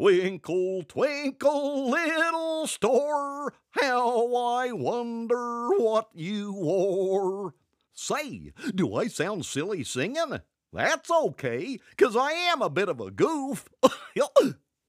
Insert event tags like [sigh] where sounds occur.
Twinkle, twinkle, little star, how I wonder what you are. Say, do I sound silly singing? That's okay, 'cause I am a bit of a goof. [laughs]